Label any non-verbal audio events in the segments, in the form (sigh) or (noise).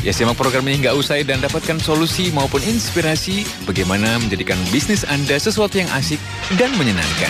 Ya simak program ini nggak usai dan dapatkan solusi maupun inspirasi bagaimana menjadikan bisnis Anda sesuatu yang asik dan menyenangkan.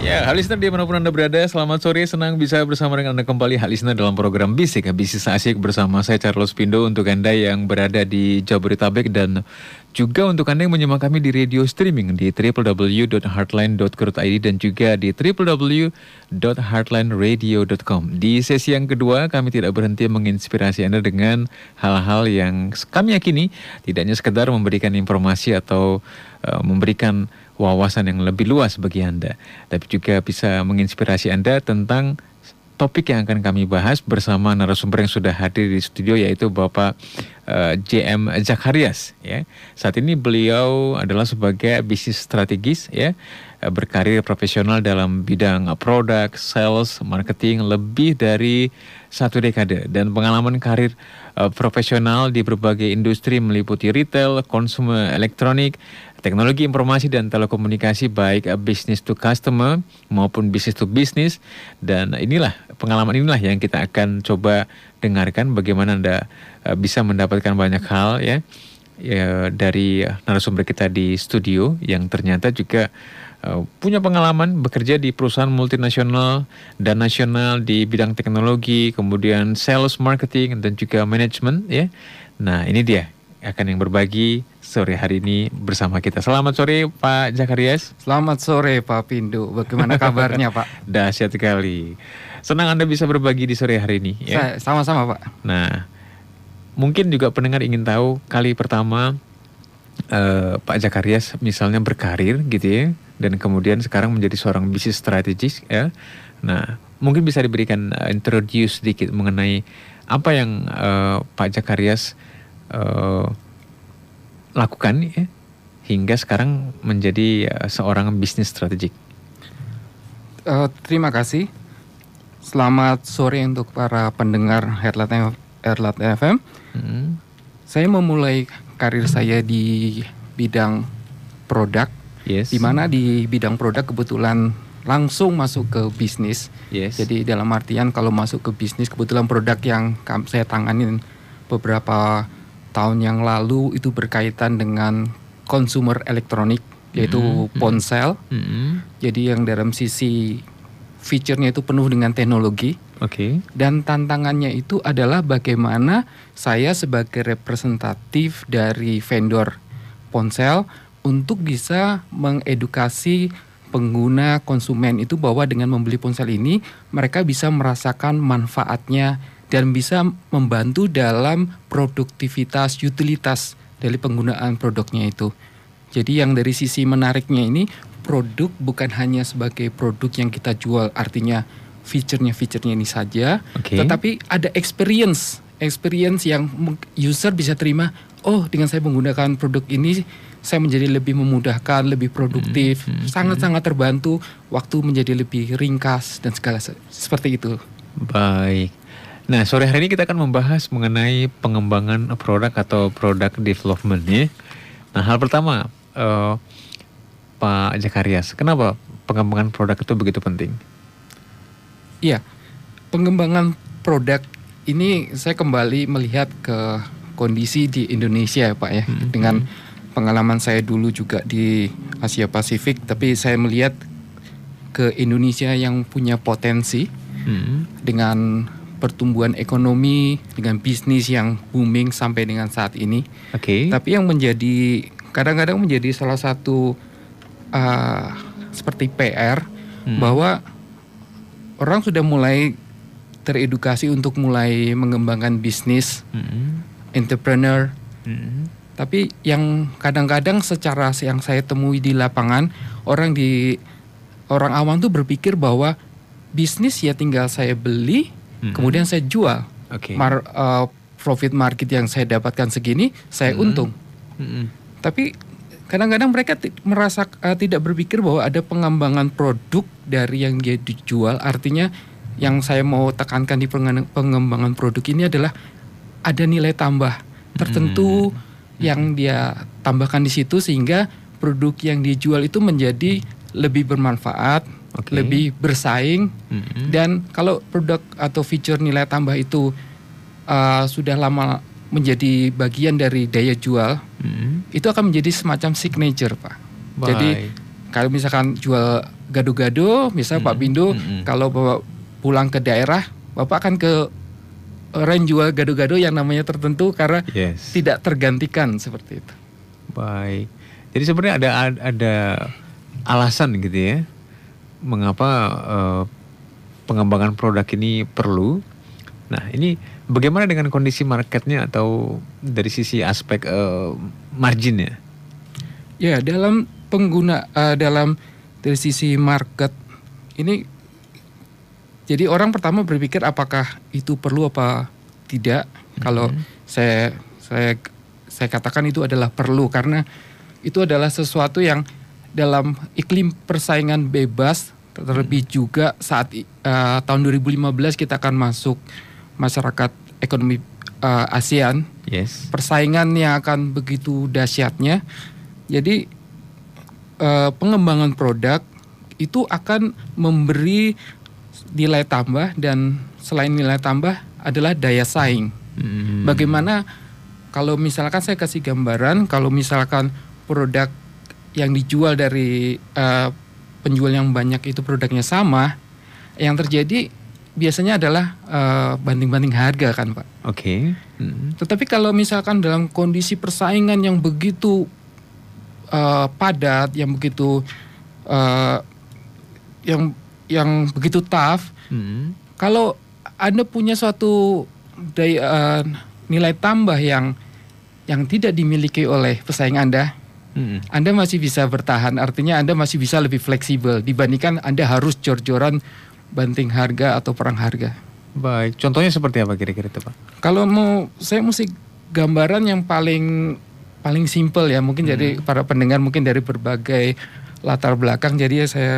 Ya, hal listener di mana pun Anda berada, selamat sore, senang bisa bersama dengan Anda kembali hal dalam program Bisik, Bisnis Asik bersama saya Charles Pindo untuk Anda yang berada di Jabodetabek dan juga untuk Anda yang menyimak kami di radio streaming di www.heartline.co.id dan juga di www.heartlineradio.com. Di sesi yang kedua, kami tidak berhenti menginspirasi Anda dengan hal-hal yang kami yakini tidak hanya sekedar memberikan informasi atau uh, memberikan wawasan yang lebih luas bagi Anda, tapi juga bisa menginspirasi Anda tentang topik yang akan kami bahas bersama narasumber yang sudah hadir di studio yaitu Bapak uh, eh, JM Zakarias ya. Saat ini beliau adalah sebagai bisnis strategis ya eh, berkarir profesional dalam bidang produk, sales, marketing lebih dari satu dekade dan pengalaman karir uh, profesional di berbagai industri meliputi retail, konsumer elektronik, teknologi informasi dan telekomunikasi baik bisnis to customer maupun bisnis to business. Dan inilah pengalaman inilah yang kita akan coba dengarkan bagaimana Anda uh, bisa mendapatkan banyak hal ya, ya dari narasumber kita di studio yang ternyata juga punya pengalaman bekerja di perusahaan multinasional dan nasional di bidang teknologi, kemudian sales, marketing dan juga manajemen ya. Nah, ini dia akan yang berbagi sore hari ini bersama kita. Selamat sore Pak Zakarias. Selamat sore Pak Pindu. Bagaimana kabarnya Pak? (laughs) Dahsyat sekali. Senang Anda bisa berbagi di sore hari ini. Ya? Sama-sama Pak. Nah, mungkin juga pendengar ingin tahu kali pertama uh, Pak Zakarias misalnya berkarir gitu ya, dan kemudian sekarang menjadi seorang bisnis strategis ya. Nah, mungkin bisa diberikan uh, introduce sedikit mengenai apa yang uh, Pak Zakarias uh, lakukan ya, hingga sekarang menjadi uh, seorang bisnis strategik? Uh, terima kasih. Selamat sore untuk para pendengar Headlight, Headlight FM. Hmm. Saya memulai karir saya di bidang produk. Yes. Di mana di bidang produk kebetulan langsung masuk ke bisnis. Yes. Jadi dalam artian kalau masuk ke bisnis kebetulan produk yang saya tanganin beberapa tahun yang lalu itu berkaitan dengan consumer elektronik yaitu mm -hmm. ponsel. Mm -hmm. Jadi yang dalam sisi fiturnya itu penuh dengan teknologi. Oke. Okay. Dan tantangannya itu adalah bagaimana saya sebagai representatif dari vendor ponsel untuk bisa mengedukasi pengguna konsumen itu bahwa dengan membeli ponsel ini mereka bisa merasakan manfaatnya dan bisa membantu dalam produktivitas utilitas dari penggunaan produknya itu. Jadi yang dari sisi menariknya ini produk bukan hanya sebagai produk yang kita jual artinya fiturnya fiturnya ini saja, okay. tetapi ada experience experience yang user bisa terima. Oh, dengan saya menggunakan produk ini saya menjadi lebih memudahkan, lebih produktif, hmm, hmm, sangat-sangat hmm, terbantu, waktu menjadi lebih ringkas dan segala seperti itu. Baik. Nah, sore hari ini kita akan membahas mengenai pengembangan produk atau product development ya. Nah, hal pertama, uh, Pak Jakarias, kenapa pengembangan produk itu begitu penting? Iya, pengembangan produk ini saya kembali melihat ke kondisi di Indonesia ya Pak ya, hmm. dengan pengalaman saya dulu juga di Asia Pasifik, tapi saya melihat ke Indonesia yang punya potensi hmm. dengan pertumbuhan ekonomi dengan bisnis yang booming sampai dengan saat ini. Oke. Okay. Tapi yang menjadi kadang-kadang menjadi salah satu uh, seperti PR hmm. bahwa orang sudah mulai teredukasi untuk mulai mengembangkan bisnis, hmm. entrepreneur. Hmm. Tapi yang kadang-kadang secara yang saya temui di lapangan orang di orang awam tuh berpikir bahwa bisnis ya tinggal saya beli hmm. kemudian saya jual. Okay. Mar, uh, profit market yang saya dapatkan segini, saya hmm. untung. Hmm. Tapi kadang-kadang mereka merasa uh, tidak berpikir bahwa ada pengembangan produk dari yang dia dijual. Artinya yang saya mau tekankan di pengembangan produk ini adalah ada nilai tambah tertentu hmm. yang dia tambahkan di situ sehingga produk yang dijual itu menjadi lebih bermanfaat okay. lebih bersaing mm-hmm. dan kalau produk atau fitur nilai tambah itu uh, sudah lama menjadi bagian dari daya jual, hmm. itu akan menjadi semacam signature, Pak. Bye. Jadi kalau misalkan jual gado-gado, misal hmm. Pak Bindo, hmm. kalau bapak pulang ke daerah, bapak akan ke orang jual gado-gado yang namanya tertentu karena yes. tidak tergantikan seperti itu. Baik. Jadi sebenarnya ada ada alasan gitu ya, mengapa uh, pengembangan produk ini perlu. Nah ini Bagaimana dengan kondisi marketnya atau dari sisi aspek uh, marginnya? Ya dalam pengguna uh, dalam dari sisi market ini jadi orang pertama berpikir apakah itu perlu apa tidak. Mm-hmm. Kalau saya saya saya katakan itu adalah perlu karena itu adalah sesuatu yang dalam iklim persaingan bebas terlebih mm-hmm. juga saat uh, tahun 2015 kita akan masuk masyarakat ekonomi uh, ASEAN, yes. persaingan yang akan begitu dahsyatnya. Jadi uh, pengembangan produk itu akan memberi nilai tambah dan selain nilai tambah adalah daya saing. Hmm. Bagaimana kalau misalkan saya kasih gambaran, kalau misalkan produk yang dijual dari uh, penjual yang banyak itu produknya sama, yang terjadi biasanya adalah uh, banding-banding harga kan pak. Oke. Okay. Hmm. Tetapi kalau misalkan dalam kondisi persaingan yang begitu uh, padat, yang begitu uh, yang yang begitu tough, hmm. kalau anda punya suatu daya, uh, nilai tambah yang yang tidak dimiliki oleh pesaing anda, hmm. anda masih bisa bertahan. Artinya anda masih bisa lebih fleksibel dibandingkan anda harus jor-joran banting harga atau perang harga. Baik, contohnya seperti apa kira-kira itu Pak? Kalau mau saya mesti gambaran yang paling paling simpel ya, mungkin hmm. jadi para pendengar mungkin dari berbagai latar belakang. Jadi ya saya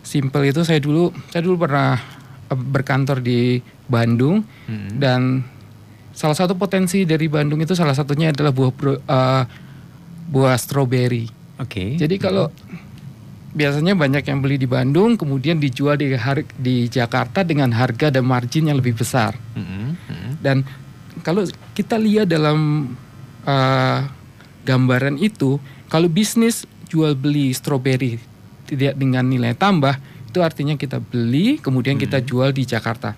simpel itu saya dulu saya dulu pernah eh, berkantor di Bandung hmm. dan salah satu potensi dari Bandung itu salah satunya adalah buah uh, buah stroberi. Oke. Okay. Jadi kalau biasanya banyak yang beli di Bandung kemudian dijual di di Jakarta dengan harga dan margin yang lebih besar. Mm -hmm. Dan kalau kita lihat dalam uh, gambaran itu, kalau bisnis jual beli stroberi tidak dengan nilai tambah, itu artinya kita beli kemudian mm -hmm. kita jual di Jakarta.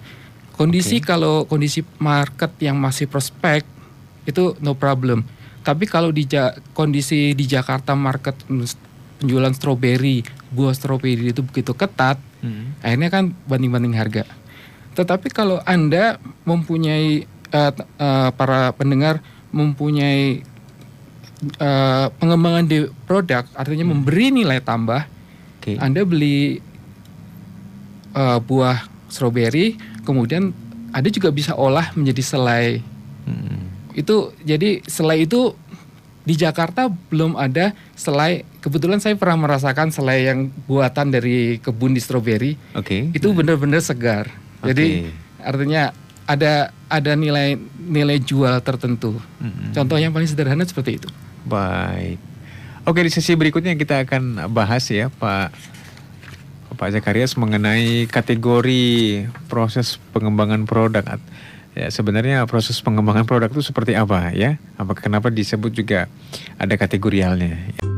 Kondisi okay. kalau kondisi market yang masih prospek itu no problem. Tapi kalau di kondisi di Jakarta market penjualan stroberi, buah stroberi itu begitu ketat, hmm. akhirnya kan banding-banding harga. Tetapi kalau Anda mempunyai uh, uh, para pendengar mempunyai uh, pengembangan di produk, artinya hmm. memberi nilai tambah. Okay. Anda beli uh, buah stroberi, kemudian Anda juga bisa olah menjadi selai. Itu jadi selai itu di Jakarta belum ada selai. Kebetulan saya pernah merasakan selai yang buatan dari kebun di stroberi. Oke. Okay. Itu benar-benar segar. Okay. Jadi artinya ada ada nilai nilai jual tertentu. Mm-hmm. Contoh yang paling sederhana seperti itu. Baik. Oke di sesi berikutnya kita akan bahas ya Pak Pak Zakarias mengenai kategori proses pengembangan produk Ya, sebenarnya proses pengembangan produk itu seperti apa ya? Apa kenapa disebut juga ada kategorialnya? Ya.